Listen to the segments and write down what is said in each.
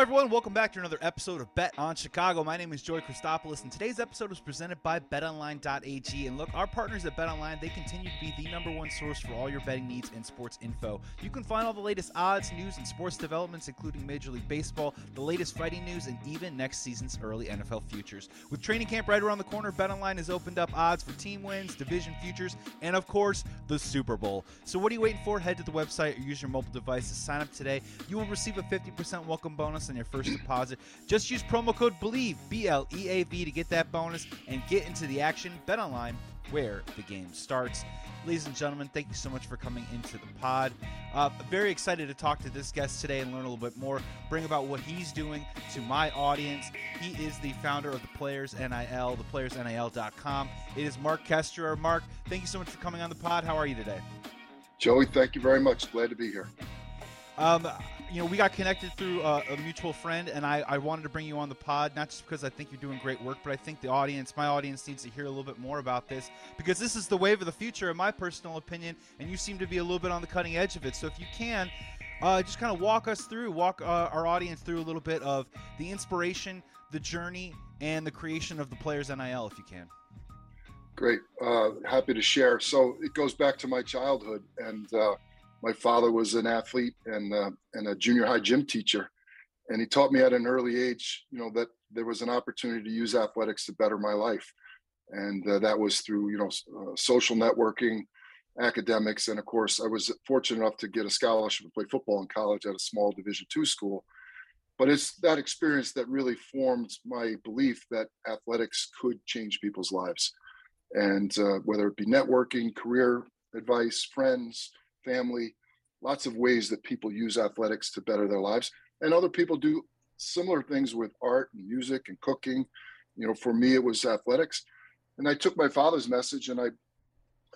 Everyone. Welcome back to another episode of Bet on Chicago. My name is Joy Christopoulos, and today's episode is presented by BetOnline.ag. And look, our partners at BetOnline, they continue to be the number one source for all your betting needs and sports info. You can find all the latest odds, news, and sports developments, including Major League Baseball, the latest fighting news, and even next season's early NFL futures. With training camp right around the corner, BetOnline has opened up odds for team wins, division futures, and of course, the Super Bowl. So what are you waiting for? Head to the website or use your mobile device to sign up today. You will receive a 50% welcome bonus on your first deposit. Just use promo code BLEAV, B L E A V, to get that bonus and get into the action. Bet online where the game starts. Ladies and gentlemen, thank you so much for coming into the pod. Uh, very excited to talk to this guest today and learn a little bit more, bring about what he's doing to my audience. He is the founder of the Players NIL, theplayersnil.com. It is Mark Kesterer. Mark, thank you so much for coming on the pod. How are you today? Joey, thank you very much. Glad to be here. Um, you know, we got connected through a, a mutual friend, and I, I, wanted to bring you on the pod, not just because I think you're doing great work, but I think the audience, my audience, needs to hear a little bit more about this because this is the wave of the future, in my personal opinion, and you seem to be a little bit on the cutting edge of it. So if you can, uh, just kind of walk us through, walk uh, our audience through a little bit of the inspiration, the journey, and the creation of the Players NIL, if you can. Great, uh, happy to share. So it goes back to my childhood, and uh, my father was an athlete and uh, and a junior high gym teacher, and he taught me at an early age, you know, that there was an opportunity to use athletics to better my life, and uh, that was through you know uh, social networking, academics, and of course I was fortunate enough to get a scholarship to play football in college at a small Division two school. But it's that experience that really formed my belief that athletics could change people's lives, and uh, whether it be networking, career advice, friends family, lots of ways that people use athletics to better their lives. And other people do similar things with art and music and cooking. You know, for me, it was athletics. And I took my father's message and I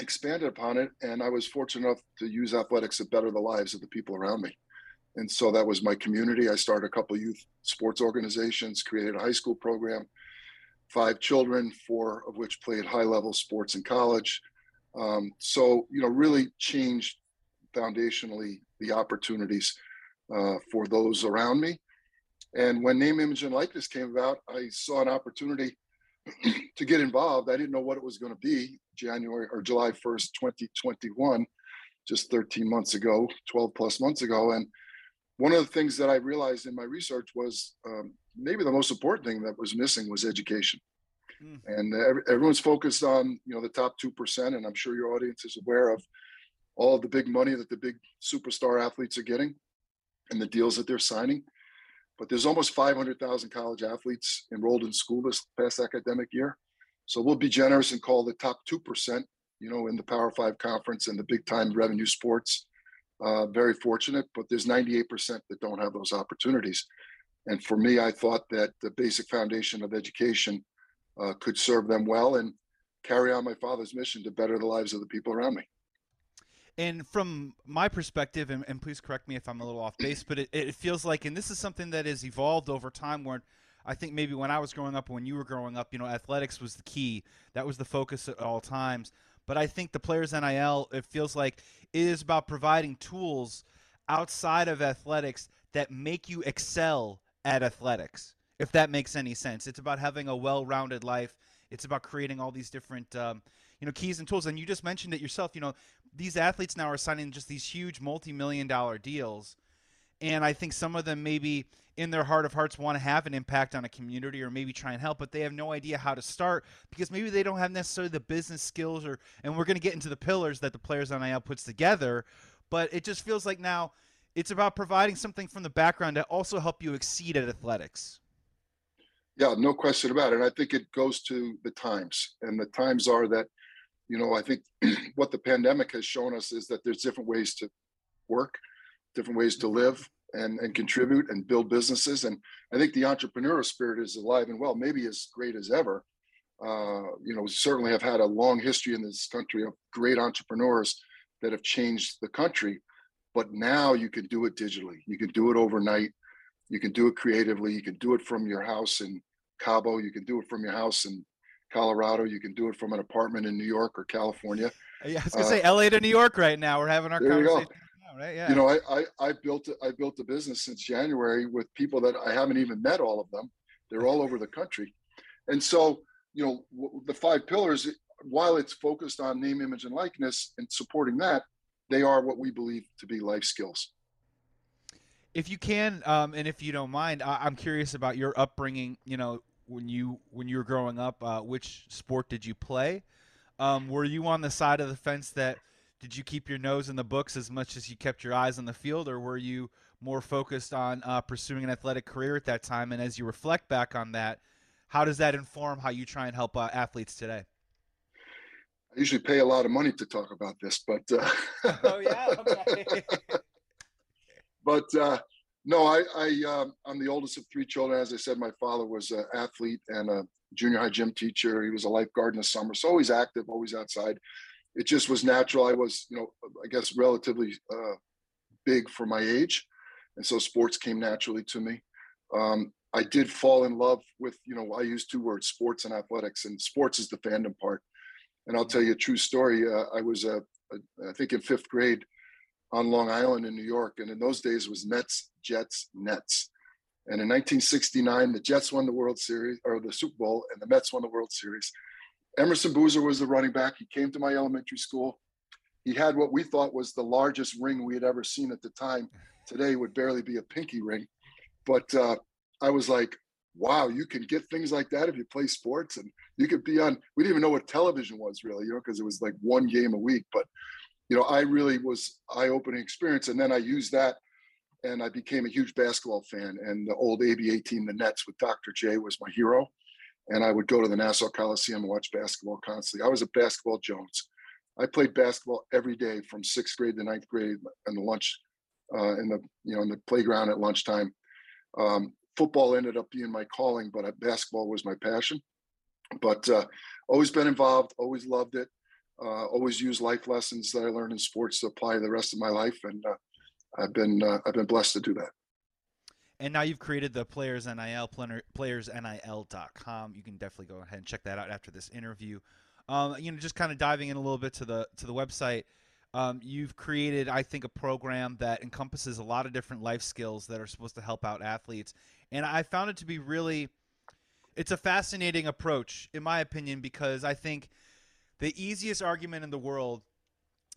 expanded upon it. And I was fortunate enough to use athletics to better the lives of the people around me. And so that was my community. I started a couple youth sports organizations, created a high school program, five children, four of which played high level sports in college. Um, so, you know, really changed foundationally the opportunities uh, for those around me. And when name, image, and likeness came about, I saw an opportunity to get involved. I didn't know what it was going to be. January or July 1st, 2021, just 13 months ago, 12 plus months ago. And one of the things that I realized in my research was um, maybe the most important thing that was missing was education. Mm. And everyone's focused on you know the top two percent, and I'm sure your audience is aware of all the big money that the big superstar athletes are getting and the deals that they're signing. But there's almost 500,000 college athletes enrolled in school this past academic year. So we'll be generous and call the top 2%, you know, in the Power Five conference and the big time revenue sports. Uh, very fortunate, but there's 98% that don't have those opportunities. And for me, I thought that the basic foundation of education uh, could serve them well and carry on my father's mission to better the lives of the people around me. And from my perspective, and, and, please correct me if I'm a little off base, but it, it feels like, and this is something that has evolved over time where I think maybe when I was growing up, when you were growing up, you know, athletics was the key. That was the focus at all times. But I think the Players NIL, it feels like is about providing tools outside of athletics that make you excel at athletics, if that makes any sense. It's about having a well rounded life, it's about creating all these different. Um, you know keys and tools and you just mentioned it yourself you know these athletes now are signing just these huge multi-million dollar deals. And i think some of them maybe in their heart of hearts want to have an impact on a community or maybe try and help but they have no idea how to start because maybe they don't have necessarily the business skills or and we're going to get into the pillars that the players on nil puts together but it just feels like now it's about providing something from the background to also help you exceed at athletics. Yeah no question about it. And i think it goes to the times and the times are that you know, I think what the pandemic has shown us is that there's different ways to work, different ways to live and, and contribute and build businesses. And I think the entrepreneurial spirit is alive and well, maybe as great as ever. Uh, you know, we certainly have had a long history in this country of great entrepreneurs that have changed the country. But now you can do it digitally. You can do it overnight. You can do it creatively. You can do it from your house in Cabo. You can do it from your house in Colorado. You can do it from an apartment in New York or California. Yeah, I was gonna uh, say LA to New York right now. We're having our conversation. You, right? yeah. you know, I, I I built I built a business since January with people that I haven't even met all of them. They're all over the country, and so you know the five pillars. While it's focused on name, image, and likeness and supporting that, they are what we believe to be life skills. If you can, um, and if you don't mind, I- am curious about your upbringing. You know, when you when you were growing up, uh, which sport did you play? Um, were you on the side of the fence that did you keep your nose in the books as much as you kept your eyes on the field, or were you more focused on uh, pursuing an athletic career at that time? And as you reflect back on that, how does that inform how you try and help uh, athletes today? I usually pay a lot of money to talk about this, but uh, oh yeah, okay. but uh, no, I, I um, I'm the oldest of three children. As I said, my father was an athlete and a junior high gym teacher. He was a lifeguard in the summer, so always active, always outside. It just was natural. I was, you know, I guess relatively uh, big for my age, and so sports came naturally to me. Um, I did fall in love with, you know, I use two words: sports and athletics, and sports is the fandom part. And I'll tell you a true story. Uh, I was, uh, I think, in fifth grade on Long Island in New York, and in those days was Mets, Jets, Nets. And in 1969, the Jets won the World Series or the Super Bowl, and the Mets won the World Series. Emerson Boozer was the running back. He came to my elementary school. He had what we thought was the largest ring we had ever seen at the time. Today would barely be a pinky ring, but uh, I was like, "Wow, you can get things like that if you play sports, and you could be on." We didn't even know what television was really, you know, because it was like one game a week. But you know, I really was eye-opening experience, and then I used that and I became a huge basketball fan. And the old ABA team, the Nets with Dr. J, was my hero. And I would go to the Nassau Coliseum and watch basketball constantly. I was a basketball Jones. I played basketball every day from sixth grade to ninth grade and the lunch, uh, in the you know in the playground at lunchtime. Um, football ended up being my calling, but basketball was my passion. But uh, always been involved, always loved it. Uh, always use life lessons that I learned in sports to apply the rest of my life, and uh, I've been uh, I've been blessed to do that. And now you've created the Players NIL playersnil.com. You can definitely go ahead and check that out after this interview. Um, you know, just kind of diving in a little bit to the to the website. Um, you've created, I think, a program that encompasses a lot of different life skills that are supposed to help out athletes. And I found it to be really, it's a fascinating approach, in my opinion, because I think the easiest argument in the world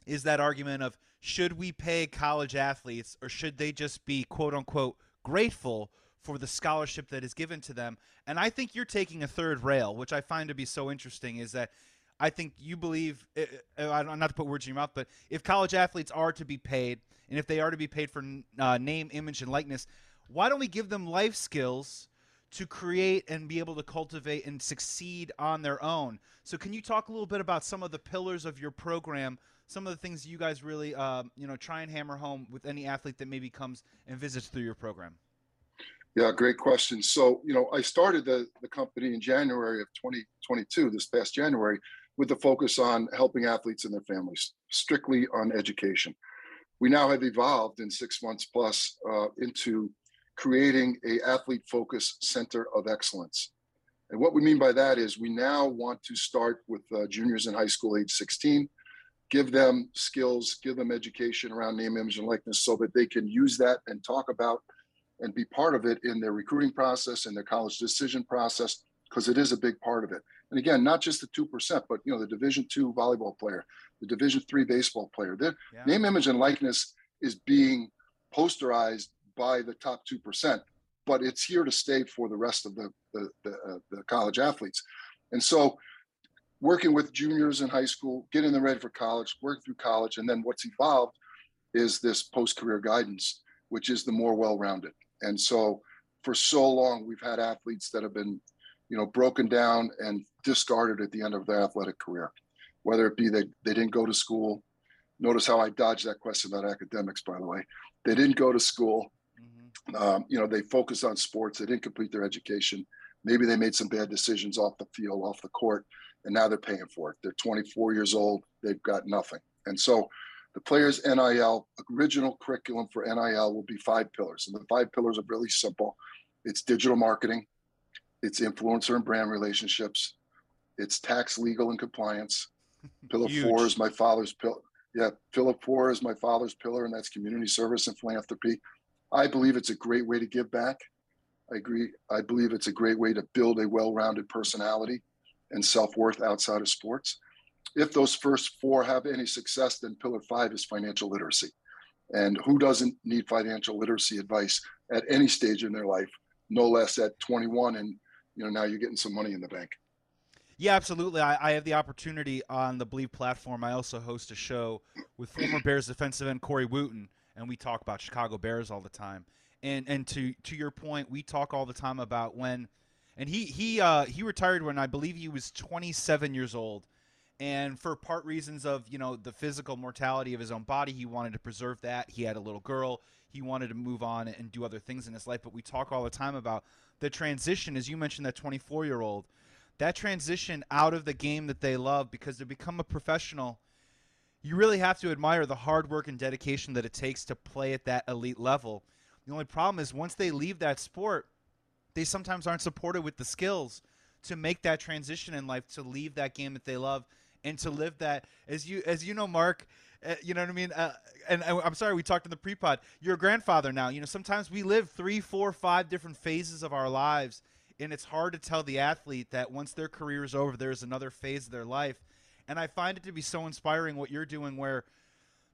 is that argument of should we pay college athletes or should they just be quote unquote grateful for the scholarship that is given to them? And I think you're taking a third rail, which I find to be so interesting is that I think you believe, eh, eh, not to put words in your mouth, but if college athletes are to be paid and if they are to be paid for uh, name, image, and likeness, why don't we give them life skills? To create and be able to cultivate and succeed on their own. So, can you talk a little bit about some of the pillars of your program some of the things you guys really, um, you know, try and hammer home with any athlete that maybe comes and visits through your program? Yeah, great question. So, you know, I started the, the company in January of 2022, this past January, with the focus on helping athletes and their families, strictly on education. We now have evolved in six months plus uh, into creating a athlete focused center of excellence. And what we mean by that is we now want to start with uh, juniors in high school age 16 give them skills, give them education around name, image, and likeness so that they can use that and talk about and be part of it in their recruiting process and their college decision process, because it is a big part of it. And again, not just the 2%, but you know, the division two volleyball player, the division three baseball player. The yeah. name, image, and likeness is being posterized by the top 2%, but it's here to stay for the rest of the, the, the, uh, the college athletes. And so working with juniors in high school, getting them ready for college, work through college, and then what's evolved is this post-career guidance, which is the more well-rounded. And so for so long, we've had athletes that have been, you know, broken down and discarded at the end of their athletic career, whether it be they, they didn't go to school. Notice how I dodged that question about academics, by the way. They didn't go to school. Um, you know, they focused on sports. They didn't complete their education. Maybe they made some bad decisions off the field, off the court and now they're paying for it. They're 24 years old, they've got nothing. And so the players NIL original curriculum for NIL will be five pillars. And the five pillars are really simple. It's digital marketing, it's influencer and brand relationships, It's tax, legal, and compliance. Pillar four is my father's pillar. Yeah, pillar four is my father's pillar, and that's community service and philanthropy. I believe it's a great way to give back. I agree. I believe it's a great way to build a well-rounded personality and self-worth outside of sports. If those first four have any success, then pillar five is financial literacy. And who doesn't need financial literacy advice at any stage in their life, no less at 21 and you know now you're getting some money in the bank. Yeah, absolutely. I, I, have the opportunity on the Bleav platform. I also host a show with former Bears defensive end Corey Wootton, and we talk about Chicago Bears all the time. And and to to your point, we talk all the time about when, and he he uh, he retired when I believe he was 27 years old, and for part reasons of you know the physical mortality of his own body, he wanted to preserve that. He had a little girl. He wanted to move on and do other things in his life. But we talk all the time about the transition, as you mentioned, that 24 year old that transition out of the game that they love because to become a professional you really have to admire the hard work and dedication that it takes to play at that elite level the only problem is once they leave that sport they sometimes aren't supported with the skills to make that transition in life to leave that game that they love and to live that as you as you know mark uh, you know what I mean? Uh, and uh, I'm sorry, we talked in the pre-pod. You're a grandfather now. You know, sometimes we live three, four, five different phases of our lives, and it's hard to tell the athlete that once their career is over, there's another phase of their life. And I find it to be so inspiring what you're doing, where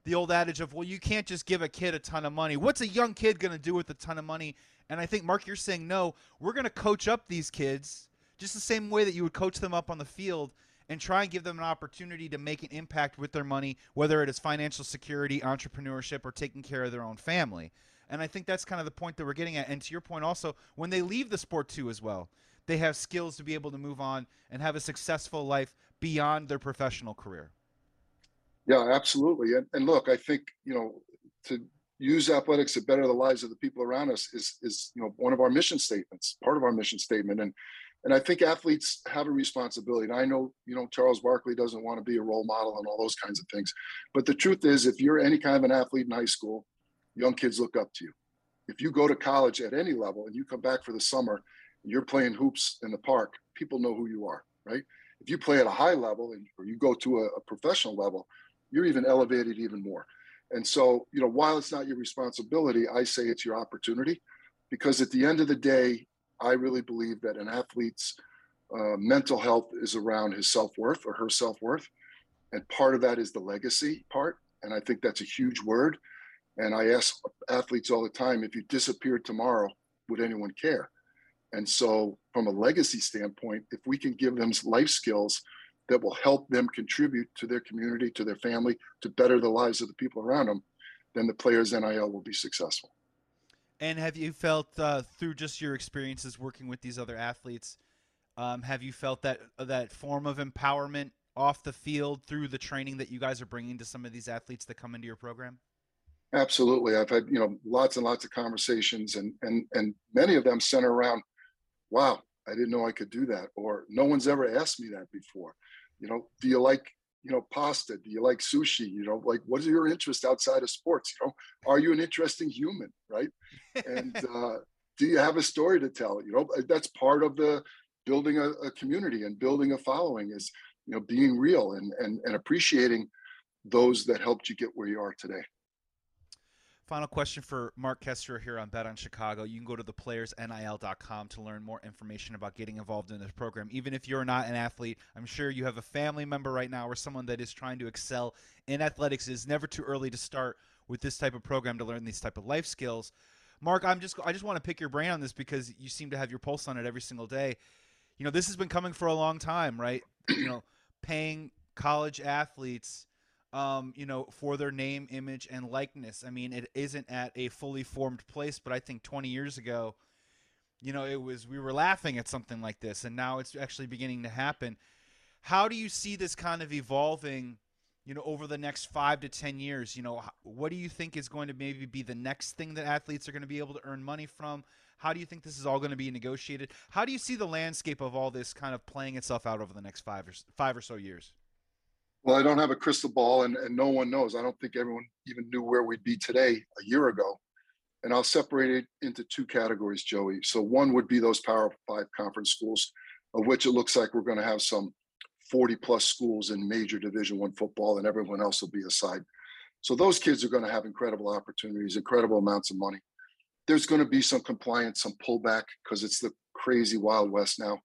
the old adage of, well, you can't just give a kid a ton of money. What's a young kid going to do with a ton of money? And I think, Mark, you're saying, no, we're going to coach up these kids just the same way that you would coach them up on the field and try and give them an opportunity to make an impact with their money, whether it is financial security, entrepreneurship, or taking care of their own family. And I think that's kind of the point that we're getting at. And to your point, also, when they leave the sport too, as well, they have skills to be able to move on and have a successful life beyond their professional career. Yeah, absolutely. And, and look, I think, you know, to use athletics to better the lives of the people around us is, is, you know, one of our mission statements, part of our mission statement. And, and I think athletes have a responsibility. And I know, you know, Charles Barkley doesn't want to be a role model and all those kinds of things. But the truth is, if you're any kind of an athlete in high school, young kids look up to you. If you go to college at any level and you come back for the summer you're playing hoops in the park, people know who you are, right? If you play at a high level and, or you go to a, a professional level, you're even elevated even more. And so, you know, while it's not your responsibility, I say it's your opportunity because at the end of the day, I really believe that an athlete's uh, mental health is around his self worth or her self worth. And part of that is the legacy part. And I think that's a huge word. And I ask athletes all the time if you disappeared tomorrow, would anyone care? And so, from a legacy standpoint, if we can give them life skills that will help them contribute to their community, to their family, to better the lives of the people around them, then the players' NIL will be successful. And have you felt uh, through just your experiences working with these other athletes, um, have you felt that that form of empowerment off the field through the training that you guys are bringing to some of these athletes that come into your program? Absolutely. I've had, you know, lots and lots of conversations and and and many of them center around, wow, I didn't know I could do that. Or no one's ever asked me that before. You know, do you like, you know, pasta? Do you like sushi? You know, like what is your interest outside of sports? You know, are you an interesting human? Right. And uh, do you have a story to tell? You know, that's part of the building a, a community and building a following is, you know, being real and and and appreciating those that helped you get where you are today. Final question for Mark Kester here on Bet on Chicago. You can go to theplayersnil.com to learn more information about getting involved in this program. Even if you're not an athlete, I'm sure you have a family member right now or someone that is trying to excel in athletics. It is never too early to start with this type of program to learn these type of life skills. Mark, I'm just I just want to pick your brain on this because you seem to have your pulse on it every single day. You know, this has been coming for a long time, right? you know, paying college athletes um, you know, for their name, image, and likeness. I mean, it isn't at a fully formed place, but I think 20 years ago, you know, it was we were laughing at something like this, and now it's actually beginning to happen. How do you see this kind of evolving? You know, over the next five to ten years, you know, what do you think is going to maybe be the next thing that athletes are going to be able to earn money from? How do you think this is all going to be negotiated? How do you see the landscape of all this kind of playing itself out over the next five or five or so years? Well, I don't have a crystal ball, and, and no one knows. I don't think everyone even knew where we'd be today a year ago. And I'll separate it into two categories, Joey. So one would be those Power Five conference schools, of which it looks like we're going to have some 40 plus schools in major Division One football, and everyone else will be aside. So those kids are going to have incredible opportunities, incredible amounts of money. There's going to be some compliance, some pullback because it's the crazy Wild West now.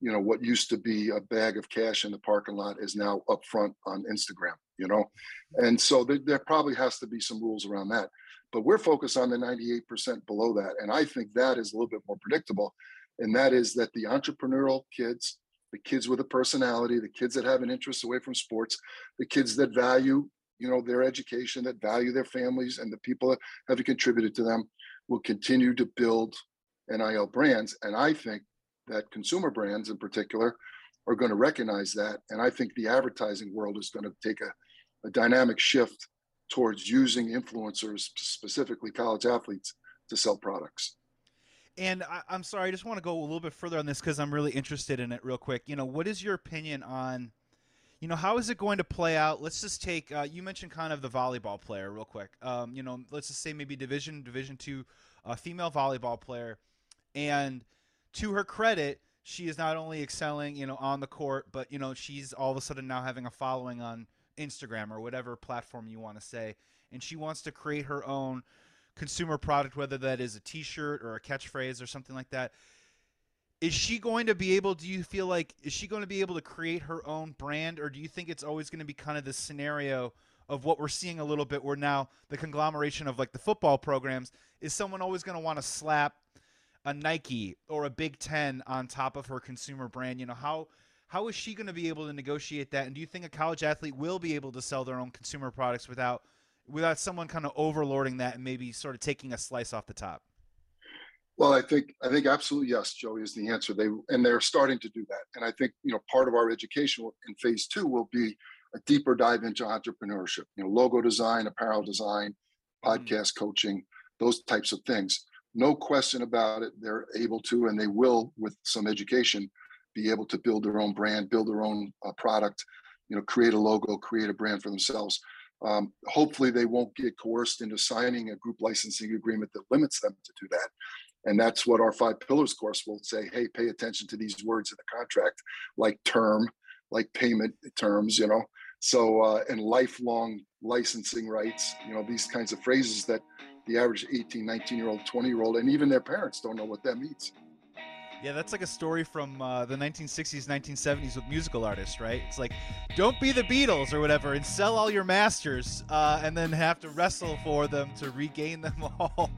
You know, what used to be a bag of cash in the parking lot is now up front on Instagram, you know? And so there, there probably has to be some rules around that. But we're focused on the 98% below that. And I think that is a little bit more predictable. And that is that the entrepreneurial kids, the kids with a personality, the kids that have an interest away from sports, the kids that value you know their education that value their families and the people that have contributed to them will continue to build nil brands and i think that consumer brands in particular are going to recognize that and i think the advertising world is going to take a, a dynamic shift towards using influencers specifically college athletes to sell products and I, am sorry, I just want to go a little bit further on this because I'm really interested in it, real quick. You know, what is your opinion on you know, how is it going to play out? Let's just take uh, you mentioned kind of the volleyball player real quick. Um, you know, let's just say maybe division division two uh, female volleyball player, and to her credit, she is not only excelling, you know, on the court, but you know, she's all of a sudden now having a following on Instagram or whatever platform you want to say, and she wants to create her own consumer product, whether that is a T-shirt or a catchphrase or something like that. Is she going to be able do you feel like is she going to be able to create her own brand or do you think it's always going to be kind of the scenario of what we're seeing a little bit where now the conglomeration of like the football programs is someone always going to want to slap a Nike or a Big 10 on top of her consumer brand you know how how is she going to be able to negotiate that and do you think a college athlete will be able to sell their own consumer products without without someone kind of overlording that and maybe sort of taking a slice off the top well, I think I think absolutely yes, Joey is the answer. They and they're starting to do that, and I think you know part of our education in phase two will be a deeper dive into entrepreneurship. You know, logo design, apparel design, mm-hmm. podcast mm-hmm. coaching, those types of things. No question about it. They're able to, and they will, with some education, be able to build their own brand, build their own uh, product. You know, create a logo, create a brand for themselves. Um, hopefully, they won't get coerced into signing a group licensing agreement that limits them to do that and that's what our five pillars course will say hey pay attention to these words in the contract like term like payment terms you know so uh, and lifelong licensing rights you know these kinds of phrases that the average 18 19 year old 20 year old and even their parents don't know what that means yeah, that's like a story from uh, the 1960s, 1970s with musical artists, right? It's like, don't be the Beatles or whatever and sell all your masters uh, and then have to wrestle for them to regain them all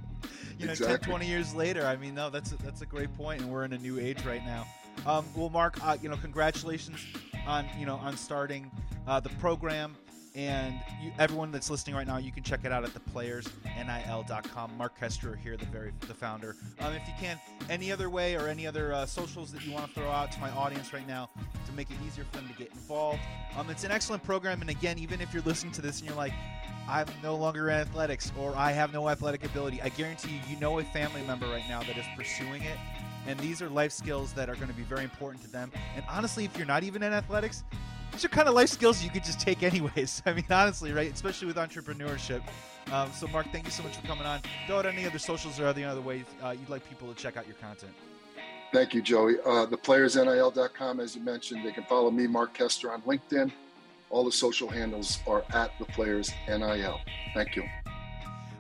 you know, exactly. 10, 20 years later. I mean, no, that's a, that's a great point, and we're in a new age right now. Um, well, Mark, uh, you know, congratulations on you know on starting uh, the program. And you, everyone that's listening right now, you can check it out at theplayersnil.com. Mark Kester here, the very the founder. Um, if you can, any other way or any other uh, socials that you want to throw out to my audience right now to make it easier for them to get involved. Um, it's an excellent program, and again, even if you're listening to this and you're like, I'm no longer in athletics or I have no athletic ability. I guarantee you, you know a family member right now that is pursuing it. And these are life skills that are going to be very important to them. And honestly, if you're not even in athletics, these are kind of life skills you could just take anyways. I mean, honestly, right? Especially with entrepreneurship. Um, so, Mark, thank you so much for coming on. Throw out any other socials or any other ways uh, you'd like people to check out your content. Thank you, Joey. Uh, theplayersnil.com, as you mentioned, they can follow me, Mark Kester, on LinkedIn. All the social handles are at the Players NIL. Thank you.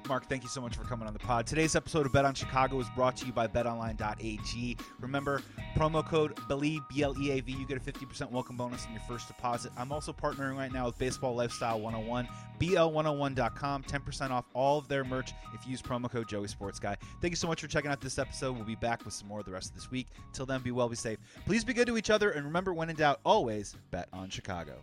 Mark, thank you so much for coming on the pod. Today's episode of Bet on Chicago is brought to you by betonline.ag. Remember, promo code BLEAV, B L E A V, you get a 50% welcome bonus on your first deposit. I'm also partnering right now with Baseball Lifestyle 101, BL101.com, 10% off all of their merch if you use promo code Joey Sports Guy. Thank you so much for checking out this episode. We'll be back with some more the rest of this week. Till then, be well, be safe. Please be good to each other, and remember, when in doubt, always bet on Chicago.